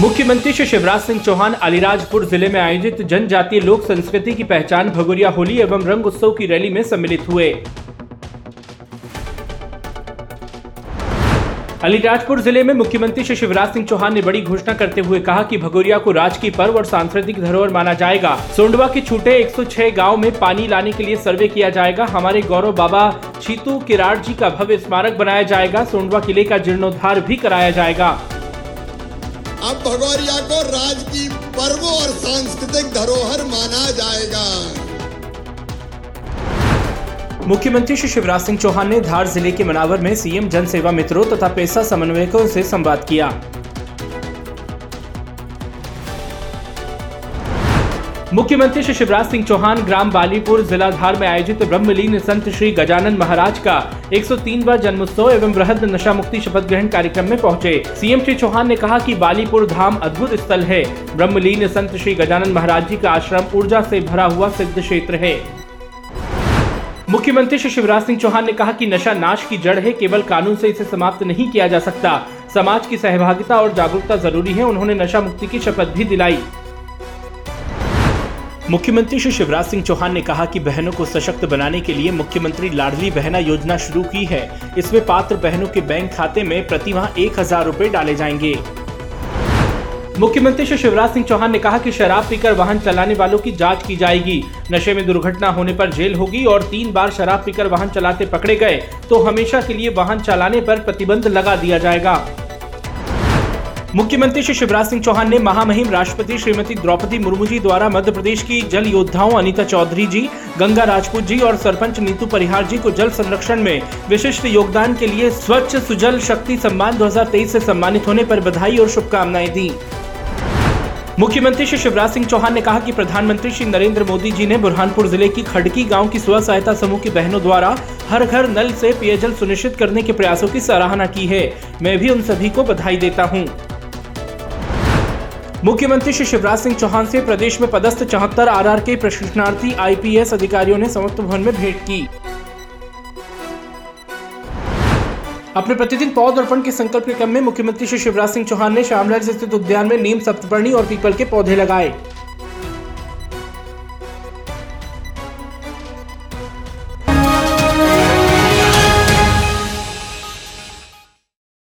मुख्यमंत्री श्री शिवराज सिंह चौहान अलीराजपुर ज़िले में आयोजित जनजातीय लोक संस्कृति की पहचान भगोरिया होली एवं रंग उत्सव की रैली में सम्मिलित हुए। अलीराजपुर ज़िले में मुख्यमंत्री श्री शिवराज सिंह चौहान ने बड़ी घोषणा करते हुए कहा कि भगोरिया को राजकीय पर्व और सांस्कृतिक धरोहर माना जाएगा। सोंडवा के छूटे 106 गाँव में पानी लाने के लिए सर्वे किया जाएगा। हमारे गौरव बाबा छीतू किराड़ जी का भव्य स्मारक बनाया जाएगा। सोंडवा किले का जीर्णोद्धार भी कराया जाएगा। अब भगोरिया को राज की पर्व और सांस्कृतिक धरोहर माना जाएगा। मुख्यमंत्री श्री शिवराज सिंह चौहान ने धार ज़िले के मनावर में सीएम जनसेवा मित्रों तथा पेशा समन्वयकों से संवाद किया। मुख्यमंत्री श्री शिवराज सिंह चौहान ग्राम बालीपुर जिला धार में आयोजित ब्रह्मलीन संत श्री गजानन महाराज का 103वां जन्मोत्सव एवं बृहद नशा मुक्ति शपथ ग्रहण कार्यक्रम में पहुँचे। सीएम श्री चौहान ने कहा कि बालीपुर धाम अद्भुत स्थल है। ब्रह्मलीन संत श्री गजानन महाराज जी का आश्रम ऊर्जा से भरा हुआ सिद्ध क्षेत्र है। मुख्यमंत्री श्री शिवराज सिंह चौहान ने कहा कि नशा नाश की जड़ है, केवल कानून से इसे समाप्त नहीं किया जा सकता। समाज की सहभागिता और जागरूकता ज़रूरी है, उन्होंने नशा मुक्ति की शपथ भी दिलाई। मुख्यमंत्री श्री शिवराज सिंह चौहान ने कहा कि बहनों को सशक्त बनाने के लिए मुख्यमंत्री लाडली बहना योजना शुरू की है। इसमें पात्र बहनों के बैंक खाते में प्रति माह एक हज़ार रूपए डाले जाएँगे। मुख्यमंत्री श्री शिवराज सिंह चौहान ने कहा कि शराब पीकर वाहन चलाने वालों की जाँच की जाएगी। नशे में दुर्घटना होने पर जेल होगी और तीन बार शराब पीकर वाहन चलाते पकड़े गए तो हमेशा के लिए वाहन चलाने पर प्रतिबंध लगा दिया जाएगा। मुख्यमंत्री श्री शिवराज सिंह चौहान ने महामहिम राष्ट्रपति श्रीमती द्रौपदी मुर्मू जी द्वारा मध्य प्रदेश की जल योद्धाओं अनिता चौधरी जी, गंगा राजपूत जी और सरपंच नीतू परिहार जी को जल संरक्षण में विशिष्ट योगदान के लिए स्वच्छ, सुजल, शक्ति सम्मान 2023 से सम्मानित होने पर बधाई और शुभकामनाएँ दी। मुख्यमंत्री श्री शिवराज सिंह चौहान ने कहा कि प्रधानमंत्री श्री नरेंद्र मोदी जी ने बुरहानपुर ज़िले की खड़की गाँव की स्व सहायता समूह की बहनों द्वारा हर घर नल से पेयजल सुनिश्चित करने के प्रयासों की सराहना की है। मैं भी उन सभी को बधाई देता हूँ। मुख्यमंत्री श्री शिवराज सिंह चौहान से प्रदेश में पदस्थ चौहत्तर आर आर के प्रशिक्षणार्थी आईपीएस अधिकारियों ने समस्त भवन में भेंट की। अपने प्रतिदिन पौधरोपण के संकल्प के क्रम में मुख्यमंत्री श्री शिवराज सिंह चौहान ने शामराज स्थित उद्यान में नीम सप्तपर्णी और पीपल के पौधे लगाए।